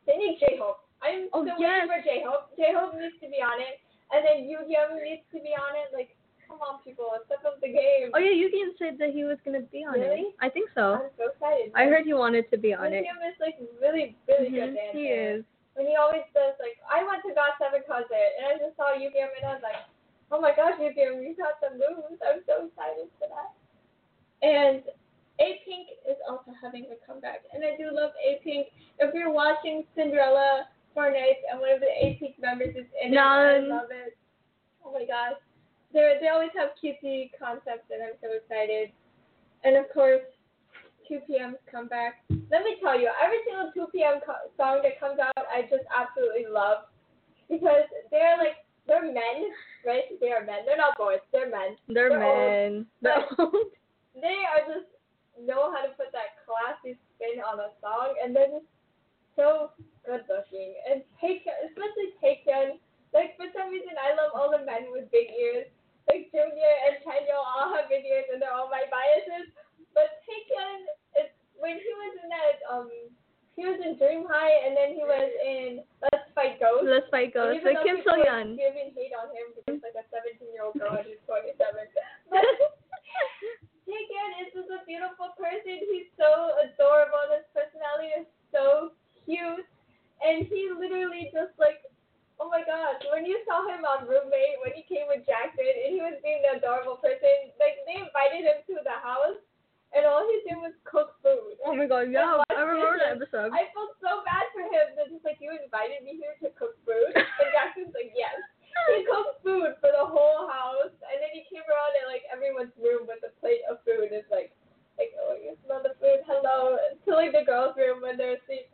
They need J Hope. I'm Oh, still yes. waiting for J Hope. J Hope needs to be on it, and then Yu needs to be on it. Like, come on, people, step up the game. Oh yeah, Yugyeom said that he was gonna be on Really? it. I think so. I'm so excited. I heard he wanted to be on it. Yu Yugyeom is like really, really good Mhm, dancer. he is. And he always does like I went to GOT7 concert and I just saw Yu Yugyeom and I was like, oh my gosh, Yu Yugyeom, you got some moves. I'm so excited for that. And A Pink is also having a comeback, and I do love A Pink. If you're watching Cinderella Four Knights and one of the A Pink members is in it, I love it. Oh my gosh, they they always have cutesy concepts, and I'm so excited. And of course, 2PM's comeback. Let me tell you, every single 2 p.m. Co- song that comes out, I just absolutely love because they're like they're men, right? They are men. They're not boys. They're men. They're They're men. They're old. They are just know how to put that classy spin on a song, and they're just so good looking. And Taecyeon, especially Taecyeon, like for some reason I love all the men with big ears. Like Junior and Chanyeol all have big ears, and they're all my biases. But Taecyeon, is when he was in that um. He was in Dream High, and then he was in Let's Fight Ghost. Let's fight And goes. even Like though Kim So Hyun. Giving hate on him because like a 17 year old girl and he's 27. But Taecyeon is just a beautiful person. He's so adorable. His personality is so cute, and he literally just like. Oh my gosh, when you saw him on Roommate, when he came with Jackson and he was being the adorable person, like they invited him to the house and all he did was cook food. Oh my god, yeah, I remember that episode. I felt so bad for him that just like you invited me here to cook food, and Jackson's like yes, he cooked food for the whole house, and then he came around in like everyone's room with a plate of food. It's like, like, oh, you smell the food, hello, to like the girls' room when they're asleep.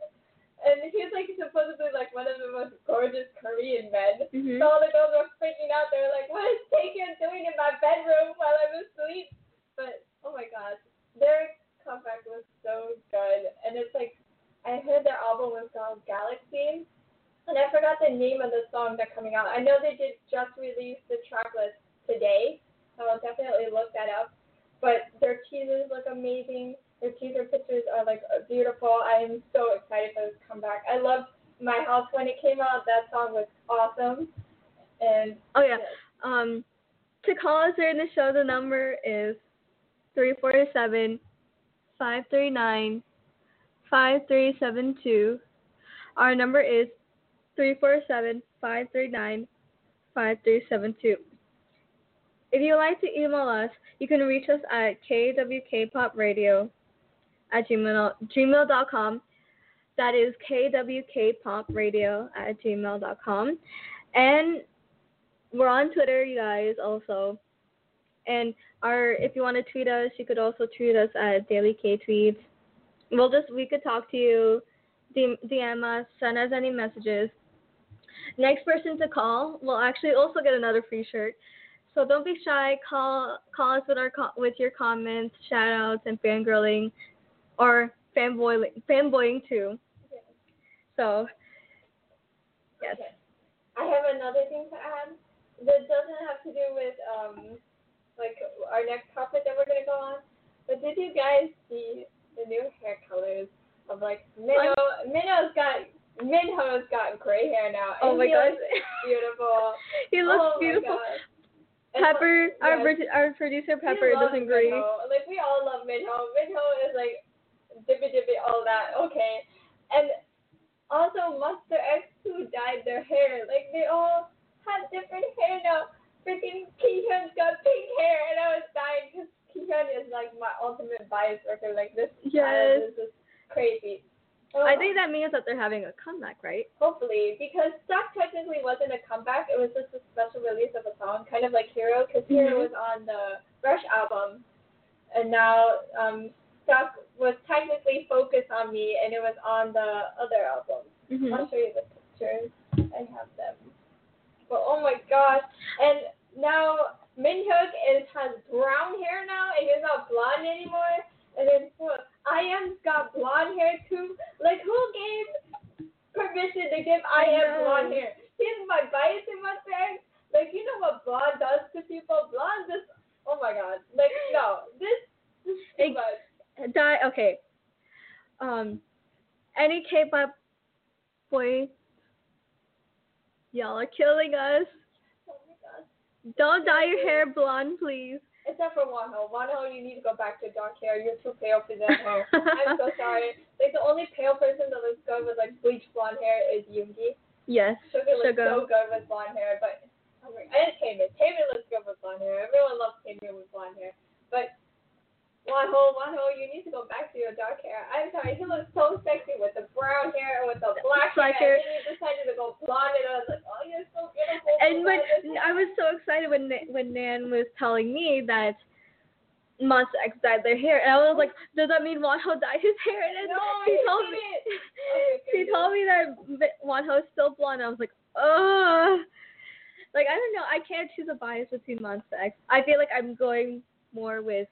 And he's like supposedly like one of the most gorgeous Korean men. Mhm. So all the girls were freaking out. They were like, "What is Taecyeon doing in my bedroom while I'm asleep?" But oh my gosh, their comeback was so good, and it's like I heard their album was called Galaxy, and I forgot the name of the song that's coming out. I know they did just release the track list today, so I'll definitely look that up. But their teasers look amazing. Their teaser pictures are like beautiful. I am so excited for this comeback. I loved My House when it came out. That song was awesome. And Oh yeah. Um, to call us during the show, the number is three four seven five three nine five three seven two. Our number is three four seven five three nine five three seven two. If you'd like to email us, you can reach us at kwkpopradio at gmail, gmail.com. That is kwkpopradio at gmail.com. And we're on Twitter, you guys, also. And our if you want to tweet us, you could also tweet us at Daily K Tweets. We'll just we could talk to you, DM, us, send us any messages. Next person to call will actually also get another free shirt. So don't be shy. Call call us with our with your comments, shout outs, and fangirling, or fanboying fanboying too. So yes. Okay. I have another thing to add. That doesn't have to do with um like our next topic that we're gonna go on. But did you guys see the new hair colors of like Minho? Minho's got Minho's got gray hair now. Oh and my gosh. beautiful. he looks oh beautiful. My gosh. And Pepper, our yes. our producer Pepper doesn't agree. Minho. Like we all love Minho. Minho is like dippy dippy all that. Okay. And also Monsta X who dyed their hair. Like they all have different hair now. Freaking Kihyun's got pink hair and I was dying because Kihyun is like my ultimate bias worker. Like this Yes. is crazy. Oh, I think that means that they're having a comeback, right? Hopefully, because Stuck technically wasn't a comeback. It was just a special release of a song, kind of like Hero, because Hero Mhm. was on the Rush album, and now um, Stuck was technically focused on Me, and it was on the other album. Mm-hmm. I'll show you the pictures. I have them. But oh my gosh! And now Minhyuk is has brown hair now, and he's not blonde anymore. And then look, I.M's got blonde hair too. Like who gave permission to give I.M blonde hair? He's my bias in my face. Like you know what blonde does to people? Blonde just oh my god. Like no, this this is too much. Die. Okay. Um, any K-pop boy, y'all are killing us. Oh. Don't dye your hair blonde, please. Except for Wonho. Wonho, you need to go back to dark hair. You're too pale for that. Ho. I'm so sorry. Like the only pale person that looks good with like bleached blonde hair is Yoongi. Yes. Suga looks Suga. so good with blonde hair, but oh my, and Taemin. Taemin looks good with blonde hair. Everyone loves Taemin with blonde hair. But Wonho, Wonho, you need to go back to your dark hair. I'm sorry, he looks so sexy with the brown hair and with the black hair. hair. And then you decided to go blonde, and I was like, oh, you're so beautiful. And when. I was so excited when when Nan was telling me that Monsta X dyed their hair, and I was like, does that mean Wonho dyed his hair? And No, she he told me. didn't. she Okay, told me that Wonho is still blonde. I was like, ugh. Like I don't know. I can't choose a bias between Monsta X. I feel like I'm going more with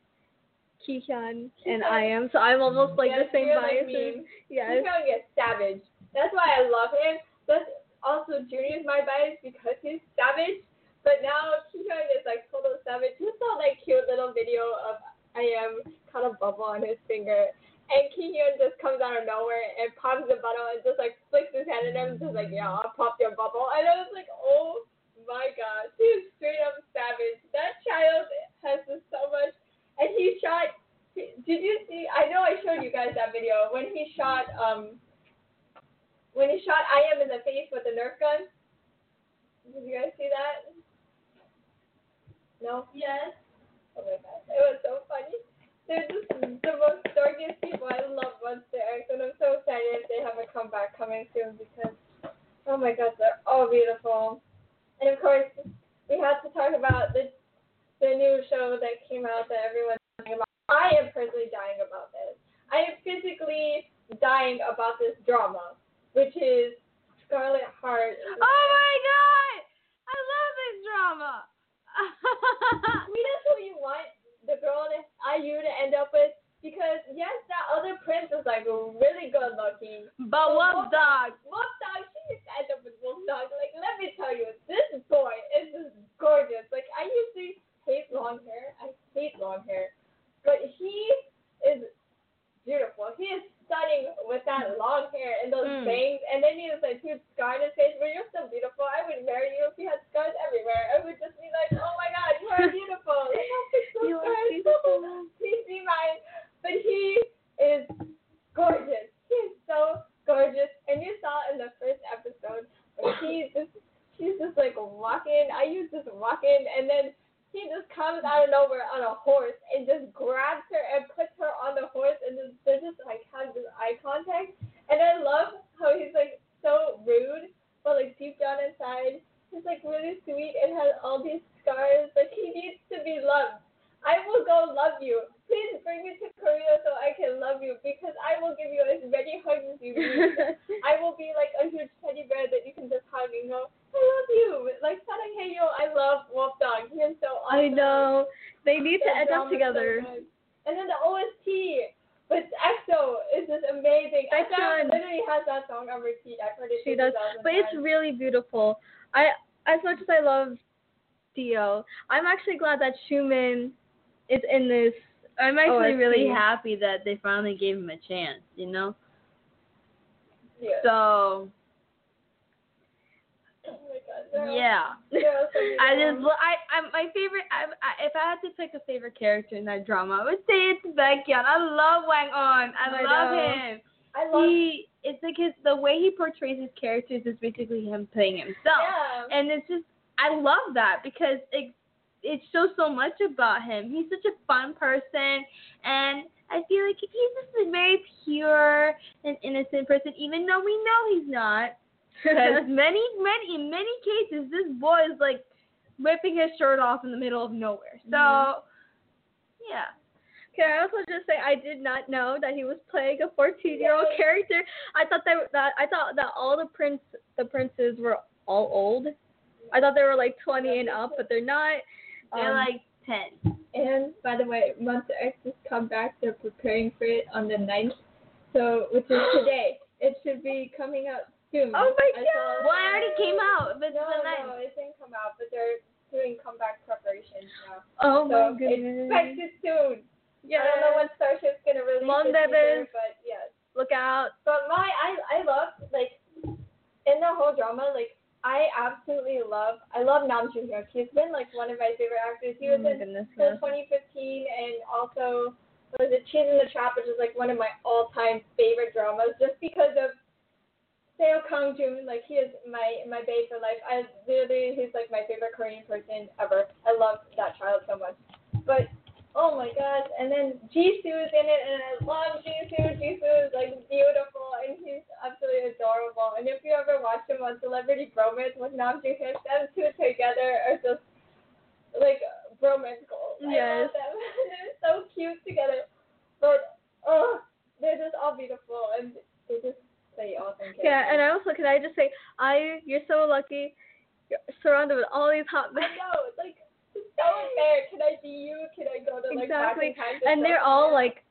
Kihyun and I.M, so I'm almost like the same you're like biases. me. yes. He's gonna get savage. That's why I love him. That's also Junior's my bias because he's savage. But now Kihyun is like total savage. You saw that cute little video of I.M caught a bubble on his finger. And Kihyun just comes out of nowhere and pops the bottle and just like flicks his hand at him and just like, yeah, I'll pop your bubble. And I was like, oh my gosh, he's straight up savage. That child has so much. And he shot. Did you see? I know I showed you guys that video when he shot. Um. When he shot I.M in the face with the Nerf gun. Did you guys see that? No. Yes. Oh my gosh, it was so funny. They're just the most darkest people. I love Monsta X, and I'm so excited if they have a comeback coming soon because, oh my gosh, they're all beautiful. And of course, we have to talk about the the new show that came out that everyone's dying about. I am personally dying about this. I am physically dying about this drama, which is Scarlet Heart. Oh my god! I love this drama. Tweet us who you want the girl that IU to end up with because yes, that other prince is like really good looking. but Wolf Dog. Wolf Dog, she needs to end up with Wolf Dog. Like, let me tell you, this boy is just gorgeous. Like, I usually hate long hair. I hate long hair. But he is beautiful. He is stunning with that long hair and those Mm. bangs. And then he has like huge scar on his face. But you're so beautiful. I would marry you if you had scars everywhere. I would just be like, oh my god, you are beautiful. How big those You are beautiful. Please be mine. But he is gorgeous. He is so gorgeous. And you saw in the first episode where he just she's just like walking. IU's just walking and then he just comes out of nowhere on a horse and just grabs her and puts her on the horse and just they just like have this eye contact. And I love how he's like so rude, but like deep down inside he's like really sweet and has all these scars. Like he needs to be loved. I will go love you. Please bring me to Korea so I can love you because I will give you as many hugs as you need. I will be like a huge teddy bear that you can just hug and go, I love you. Like Saranghaeyo, I love Wolf Dog. He is so awesome. I know. They need to end up drama's so together. and then the OST with EXO is just amazing. EXO literally has that song on repeat. I've heard it She does, 2010. but it's really beautiful. I as much as I love D.O., I'm actually glad that Xiumin is in this. I'm actually OST. really happy that they finally gave him a chance, you know? yeah. So, oh my god. they're yeah. so I just, I, I, my favorite, I, I, if I had to pick a favorite character in that drama, I would say it's Baekhyun. I love Wang Eun. I, I love know. him. I love He, it's like his, the way he portrays his characters is basically him playing himself. Yeah. And it's just, I love that because it, it shows so much about him. He's such a fun person, and I feel like he's just a very pure and innocent person, even though we know he's not. Because many, many, in many cases, this boy is like ripping his shirt off in the middle of nowhere. So, Mhm. yeah. Can I also just say I did not know that he was playing a 14 year old Yes. character. I thought that that I thought that all the prince the princes were all old. I thought they were like 20 and up, but they're not. They're Um, like 10. And by the way, Monsta X has come back. They're preparing for it on the 9th, so which is today. It should be coming out soon. Oh my I God. Well, it already came out, but No, no, it didn't come out, but they're doing comeback preparations now. oh so my goodness. expect it soon. Yeah. I don't know when Starship's gonna release Mon it either, but yes. Look out. But my, I, I love like in the whole drama, like I absolutely love, I love Nam Joo Hyuk. He's been like one of my favorite actors. He oh was oh in goodness. till 2015, and also was it Cheese in the Trap, which is like one of my all-time favorite dramas, just because of Seo Kang Joon. Like he is my my babe for life. I literally, he's like my favorite Korean person ever. I love that child so much. But oh my gosh, and then Jisoo's in it, and I love Jisoo. Jisoo is like beautiful, and he's absolutely adorable. And if you ever watch him on Celebrity Bromance with Nam Joo Hyuk, them two together are just like bromance goals. I Yes. love them. they're so cute together. But oh, they're just all beautiful, and they just play awesome. Yeah, and. I also can I just say, I you're so lucky. You're surrounded with all these hot men. I know, like so unfair. Can I be you? Can I go to like Exactly. time? And they're all like,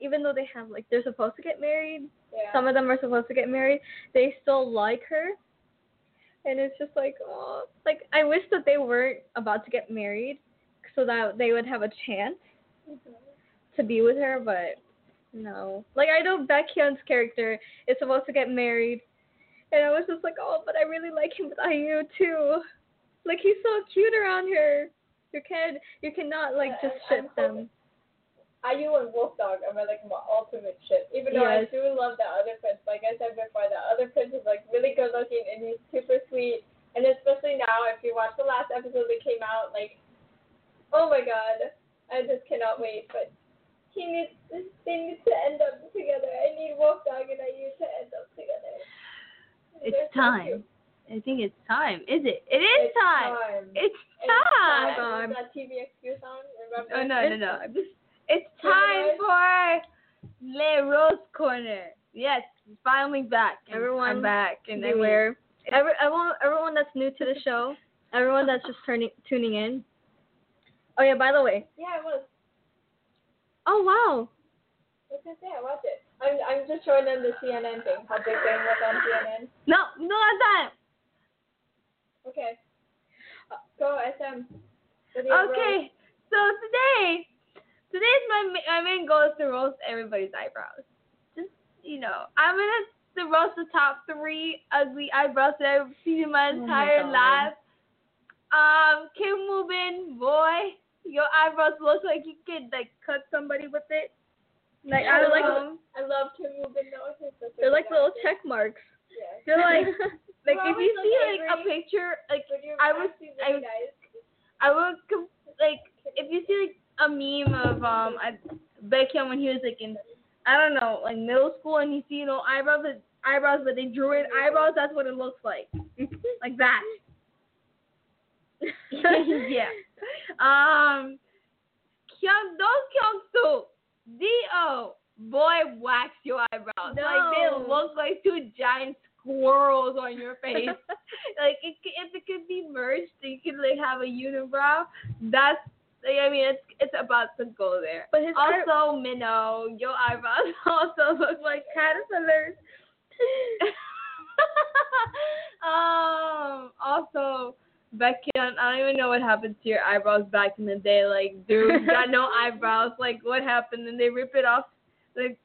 even though they have like they're supposed to get married, yeah. some of them are supposed to get married, they still like her. And it's just like, oh, like I wish that they weren't about to get married, so that they would have a chance Mhm. to be with her. But no, like I know Baekhyun's character is supposed to get married, and I was just like, oh, but I really like him with IU too. Like he's so cute around her. You can't. you cannot like just ship them. IU and Wolf Dog are my like my ultimate ship. Even though I do love the other prince, like I said before, the other prince is like really good looking and he's super sweet. And especially now, if you watch the last episode that came out, like, oh my god, I just cannot wait. But he needs, they need to end up together. I need Wolf Dog and IU to end up together. It's They're time. cute. I think it's time. Is it? It is It's time. time. It's It's time. time. Was that TVXQ song? Remember? Oh no no no! It's time for Le Rose Corner. Yes, finally back. Everyone I'm back. And I Every, everyone, everyone that's new to the show, everyone that's just turning tuning in. Oh yeah, by the way. Yeah, it was. Oh wow. What's it say? I watched it. I'm I'm just showing them the CNN thing. How Big Bang was on CNN. No, no, not that. Okay. Uh, go SM. What do you have, Rose? Okay, so today, today's my my main goal is to roast everybody's eyebrows. Just you know, I'm gonna to roast the top three ugly eyebrows that I've seen in my Oh my entire life. Um, Kim Mubin, boy, your eyebrows look like you could like cut somebody with it. Like I I like love- them. I love to move in though. He's such a They're like little check marks. Yeah. They're like like if you see like a picture like I was- I the? I would like if you see like a meme of um I, Baekhyun when he was like in I don't know like middle school and you see you know eyebrows but eyebrows but they drew in eyebrows that's what it looks like. Like that. Yeah. Um Kyung those Kyung Soo D.O. boy wax your eyebrows. Like they look like two giant squirrels on your face like it, if it could be merged, you could like have a unibrow. That's like, I mean, it's it's about to go there. But his Also, Mino, your eyebrows also look like caterpillars. um. Also, Becky, I don't even know what happened to your eyebrows back in the day. Like, dude, you got no eyebrows. Like, what happened? And they rip it off, like,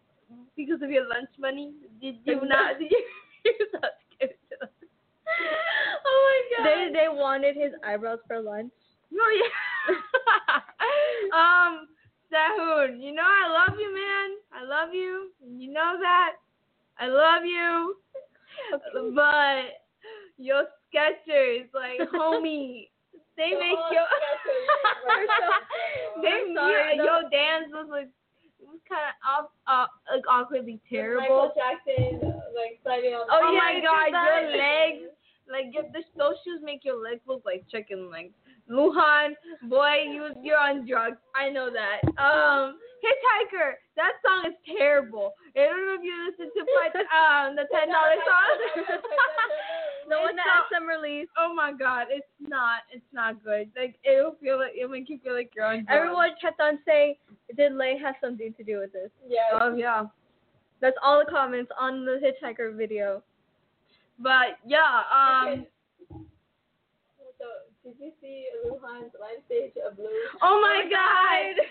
because of your lunch money. Did you not? Did you? You're not give it to them. Oh my god. they they wanted his eyebrows for lunch. Oh yeah. um, Sehun, you know I love you, man. I love you. You know that. I love you. Okay. But your Skechers, like homie, they make Oh, your so they sorry, your, your dance was like it was kind of off, uh, like awkwardly terrible. Michael Jackson, like sliding on. Oh, Oh, yeah, my god, your legs. Like your, the, those shoes make your legs look like chicken legs. Luhan, boy, you you're on drugs. I know that. Um, Hitchhiker, that song is terrible. I don't know if you listen to my, um the ten dollar song. The one that SM released. Oh my god, it's not. It's not good. Like it'll feel like it'll make you feel like you're on drugs. Everyone kept on saying, "Did Lay have something to do with this?" Yeah. Oh yeah. That's all the comments on the Hitchhiker video. But yeah. Um. So, did you see Luhan's live stage of Blue? Oh my god.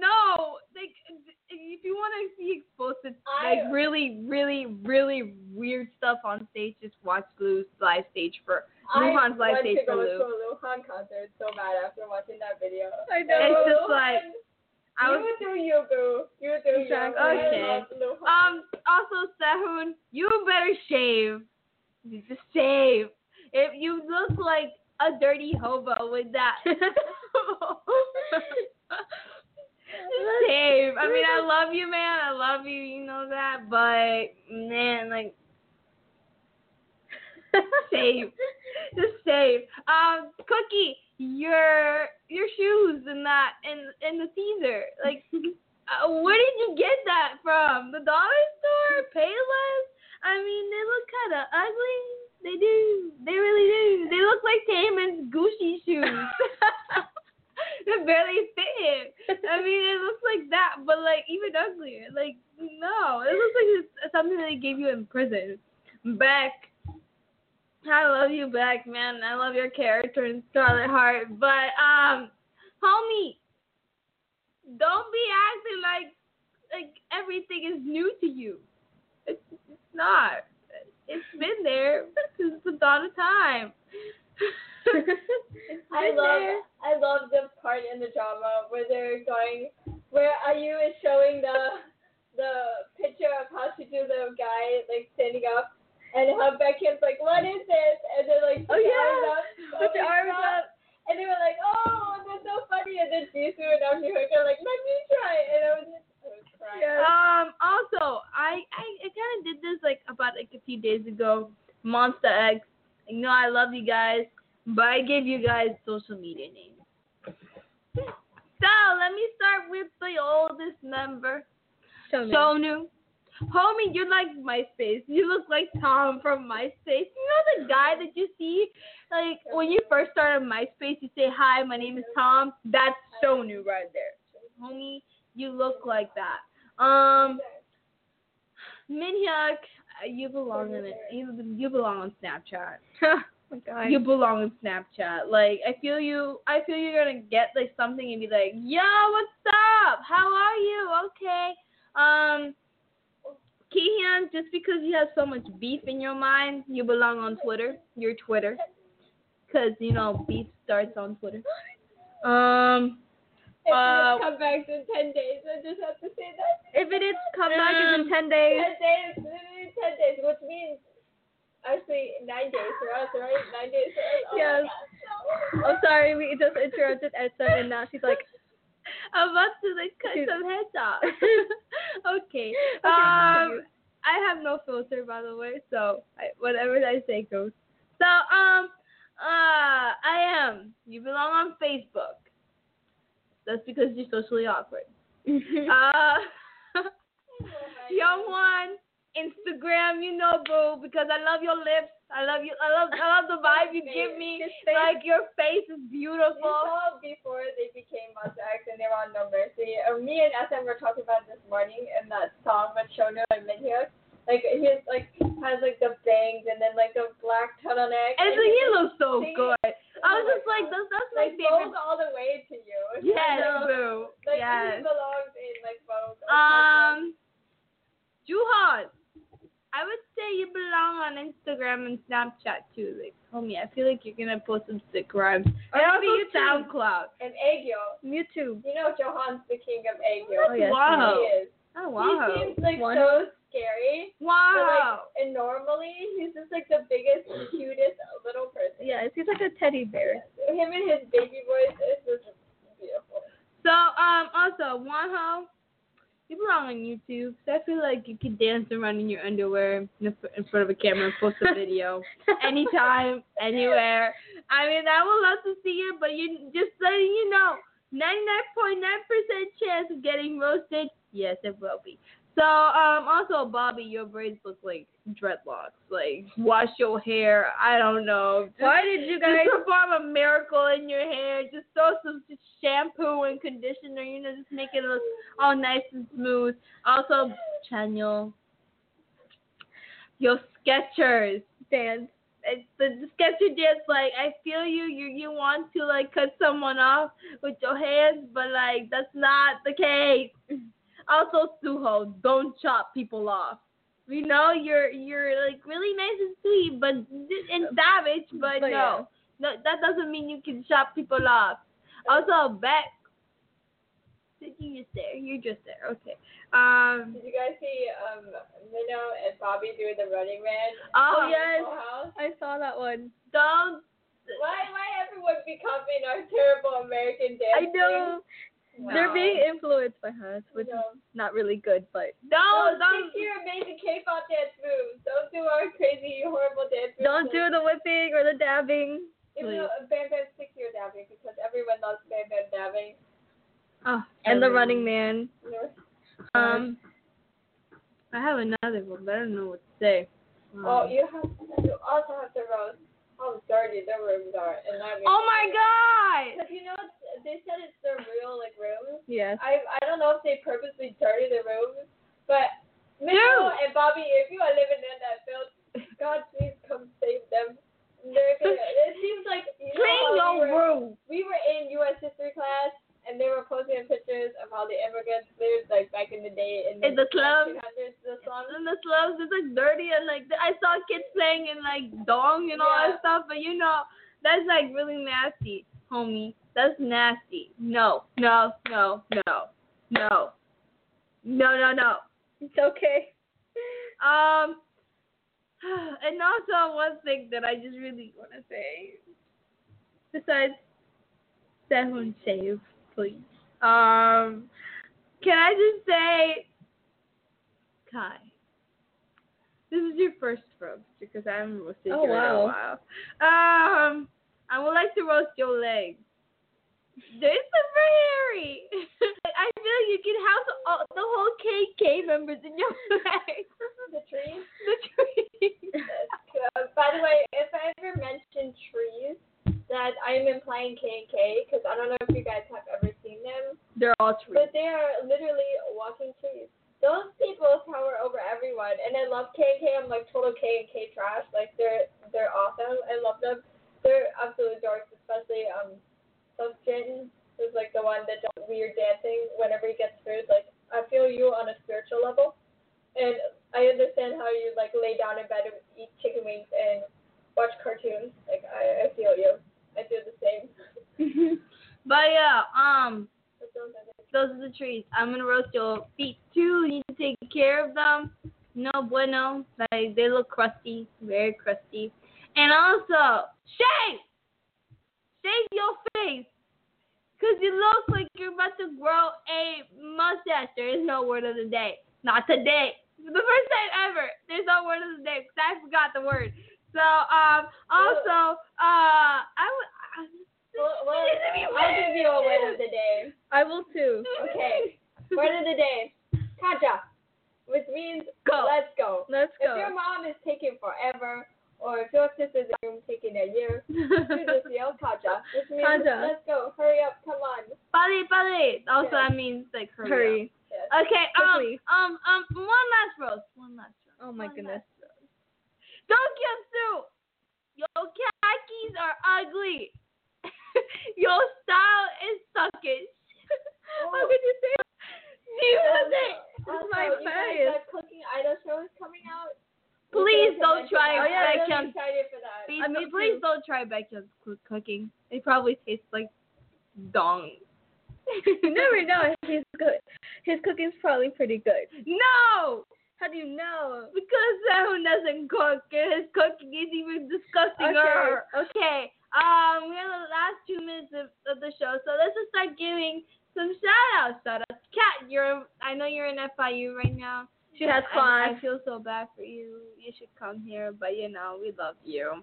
No, like if you want to see explosive, like really, really, really weird stuff on stage, just watch Blue's live stage for Luhan's live stage for Lou. I want to go to a Luhan concert so bad after watching that video. I know. It's just like I you was. do you, boo. You do you. Okay. I love Luhan. Um. Also, Sehun, you better shave. You Just shave. If you look like a dirty hobo with that. Shave. I mean, I love you, man. I love you. You know that. But man, like, shave. Just shave. Um, Cookie, your your shoes and that and and the teaser. Like, uh, where did you get that from? The dollar store? Payless? I mean, they look kind of ugly. They do. They really do. They look like Taman's Gucci shoes. they barely fit him. I mean, it looks like that, but like even uglier. Like no, it looks like it's something that they gave you in prison. Beck, I love you, back, man. I love your character in Scarlet Heart, but um, homie, don't be acting like like everything is new to you. It's, it's not. It's been there since the dawn of time. I love there. I love the part in the drama where they're going where IU is showing the the picture of how to do the guy like standing up and how Baekhyun's like, What is this? And they're like Oh, put their yeah. arms up, Put their going arms up. And they were like, Oh, that's so funny and then Jisoo and Namjoon are like, Let me try and I was just I was crying. Um. Also, I I, I kind of did this like about like a few days ago. Monsta X. You know I love you guys, but I gave you guys social media names. So let me start with the oldest member, Shownu. Homie, you're like MySpace. You look like Tom from MySpace. You know the guy that you see, like when you first start started MySpace, you say, "Hi, my name is Tom." That's so new right there. Homie, you look like that. Um, Minhyuk, you belong in it. You, you belong on Snapchat. oh. You belong in Snapchat. Like I feel you. I feel you're gonna get like something and be like, "Yo, what's up? How are you? Okay." Um, Kihyun, just because you have so much beef in your mind, you belong on Twitter. You're Twitter, cause you know beef starts on Twitter. Um, If Uh, you come back in 10 days, I just have to say that. if it is comeback is in Um, ten days. 10 days, literally 10 days, which means actually 9 days for us, right? 9 days for us. Oh Yes. I'm sorry, we just interrupted Edson and now she's like, I'm about to like cut Dude. some heads off. okay. Okay, Um, I have no filter, by the way, so I, whatever I say goes. So, um, uh, I am. You belong on Facebook. That's because you're socially awkward. Uh, Hyungwon, Instagram, you know, boo, because I love your lips. I love you. I love. I love the vibe you give me. Like your face is beautiful. saw before they became Monsta X and they were on No Mercy. Uh, me and SM were talking about this morning in that song with Shownu and Minhyuk. Like he's like has like the bangs and then like the black turtleneck. And so he looks so good. I Oh was my just like, that's, that's my like favorite. Vogue all the way to you. Yes, So, boo. Like yes. he belongs in like. Um, Jooheon, I would say you belong on Instagram and Snapchat too. Like, homie, I feel like you're gonna post some sick rhymes. And Or also YouTube. SoundCloud. And Aegyo. YouTube. You know Jooheon's the king of Aegyo. Oh, yes, Wow. He is. Oh He seems like One. so scary. But like, and normally he's just like the biggest, cutest little person. Yeah, he's like a teddy bear. Him and his baby voice is just beautiful. So, um, also, Wonho, you belong on YouTube. So I feel like you could dance around in your underwear in in front of a camera and post a video anytime, anywhere. I mean, I would love to see it, but you just letting you know, 99.9% chance of getting roasted. Yes, it will be. So, um, also, Bobby, your braids look like dreadlocks. Like, wash your hair. I don't know. Why did you guys? perform a miracle in your hair. Just throw some shampoo and conditioner. You know, just make it look all nice and smooth. Also, Chanyeol, your Skechers dance? it's the, the Sketcher dance. Like, I feel you. You you want to like cut someone off with your hands, but like that's not the case. Also, Suho, don't chop people off. We know you're you're like really nice and sweet, but and savage, but, But no, no, that doesn't mean you can chop people off. Also, Beck, you just there. You're just there. Okay. Um. Did you guys see um Mino and Bobby doing the Running Man? Oh, yes. I saw that one. Don't. Why why everyone be copying our terrible American dance? I know. thing? They're being influenced by us, which No. is not really good, but Don't. No, Don't. stick to your amazing K-pop dance moves. Don't do our crazy, horrible dance moves. don't do the whipping or the dabbing. Even though Bam Bam stick to your dabbing because everyone loves Bam Bam dabbing. Oh, And the running man. You? Um. I have another one, but I don't know what to say. Um, Oh, you have you also have to roast how dirty their rooms are, and that makes oh my God! Because you know they said it's their real like rooms. Yes. I I don't know if they purposely dirty the rooms, but Mitchell and Bobby, if you are living in that filth, God please come save them. They're gonna, it seems like you know Clean how your we were, room. we were in U.S. history class. And they were posting pictures of how the immigrants lived, like back in the day in the, In the slums. the slums. In the slums, it's like dirty and like I saw kids playing in like dong and all Yeah. that stuff, but you know that's like really nasty, homie. That's nasty. No, no, no, no, no, no, no, no. It's okay. Um, and also one thing that I just really want to say, besides Sehun shave, please. Um, can I just say, Kai, this is your first roast because I haven't roasted Oh, you in wow. a while. Um, I would like to roast your legs. They're super hairy. I feel you can house all, the whole KNK members in your legs. The trees. the trees. Uh, by the way, if I ever mention trees, that I'm implying KNK because I don't know if you guys have ever seen them, They're all trees. but they are literally walking trees. Those people tower over everyone, and I love KNK. I'm like total KNK trash. Like they're they're awesome. I love them. They're absolute dorks, especially um, Subjin is like the one that does weird dancing whenever he gets food. Like I feel you on a spiritual level, and I understand how you like lay down in bed and eat chicken wings and watch cartoons. Like I, I feel you. I do the same. but yeah, um, those are the- trees. I'm gonna roast your feet too. You need to take care of them. No bueno. Like they look crusty, very crusty. And also, shave! Shave your face. Cause you look like you're about to grow a mustache. There is no word of the day. Not today. For the first time ever. There's no word of the day because I forgot the word. So, um, also, uh, I would. I, Well, well, It needs to be I'll give you a word of the day. I will too. Okay. Word of the day. Kaja. Which means Go. let's go. Let's go. If your mom is taking forever, or if your sister's in room taking a year, you just yell Kaja. Which means Kaja. let's go. Hurry up. Come on. Pali, pali. Also, Yeah. that means like hurry. Hurry. Yes. Okay. Um. Quickly. Um. Um. One last roast. One last roast. Oh my One goodness. Last roast. Tokyotsu. Your khakis are ugly. Your style is suckish. How could you oh, say? that? You Also, say. also, my you face. guys have cooking idol shows coming out. Please don't try mention that. Baekhyun. I'm really excited for that. Please, I mean, please too. don't try Baekhyun's coo- cooking. It probably tastes like dong. you never know. He's good. His cooking's probably pretty good. No, How do you know? because Sehun doesn't cook. and His cooking is even disgusting. Okay. Okay. Um, we have the last two minutes of, of the show, so let's just start giving some shout outs. Shout outs. Kat, you're. I know you're in FIU right now. She has I, I feel so bad for you. You should come here, but you know we love you.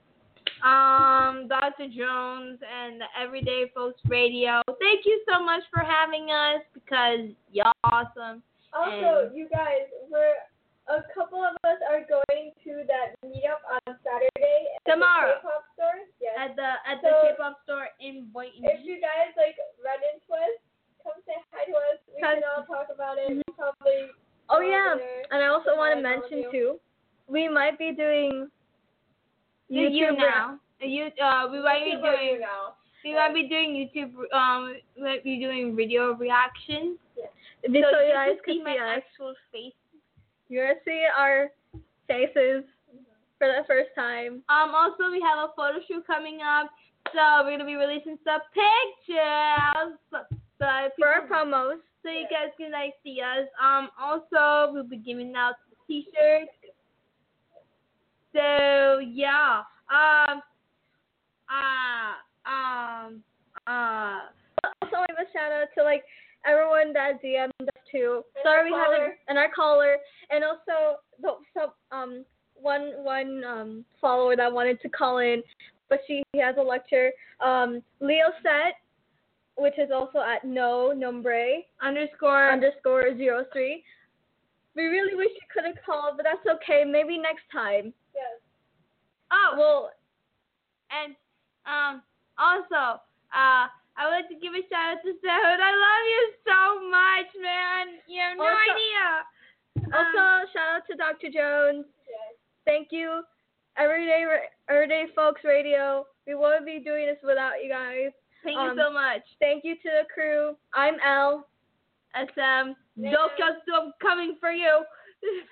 Um, Dr. Jones and the Everyday Folks Radio. Thank you so much for having us because y'all awesome. Also, And- you guys, we're a couple of us are going to that meetup on Saturday at Tomorrow. the K-pop store. Yes. At the at the K-pop store in Boynton if you guys like run into us, come say hi to us. We Cause- can all talk about it. Probably. Oh yeah, and I also want to Besides all of mention too, we might be doing You, you YouTube now. You uh we might be People you doing now. we might be doing YouTube um we might be doing video reactions. so so you guys can see my actual face. You're gonna see our faces for the first time. Um, also, we have a photo shoot coming up, so we're gonna be releasing some pictures so, For our promos. so you guys can like see us. Um, also, we'll be giving out T-shirts. So yeah. Um. Uh. Um. Uh. Also to give a shout out to like everyone that DM'd us too. And Sorry we haven't and our caller and also the some um one one um follower that wanted to call in but she has a lecture. Um Leo Set which is also at no nombre Underscore. underscore zero three. We really wish you could have called, but that's okay. Maybe next time. Yes. oh. Well, And um. Also. Uh. I would like to give a shout out to Sehun. I love you so much, man. You have no Also- idea. also Um, shout out to Dr. Jones. Yes. Thank you, Everyday Everyday Folks Radio. We wouldn't be doing this without you guys. Thank um, you so much. Thank you to the crew. I'm Elle. SM. Yeah. I'm coming for you.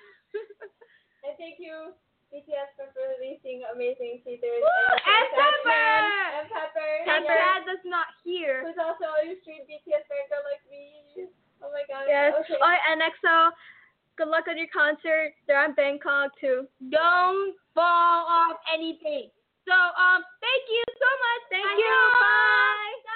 And thank you, BTS for releasing Amazing teasers. Woo! And, Pepper! And Pepper! Pepper yeah. that's not here. Who's also a street BTS fan girl like me. Oh my god. Yes. Okay. Oh, and EXO, good luck on your concert. They're on Bangkok too. Don't fall off anything. So, um, thank you so much. Thank Bye. you. Bye. Bye.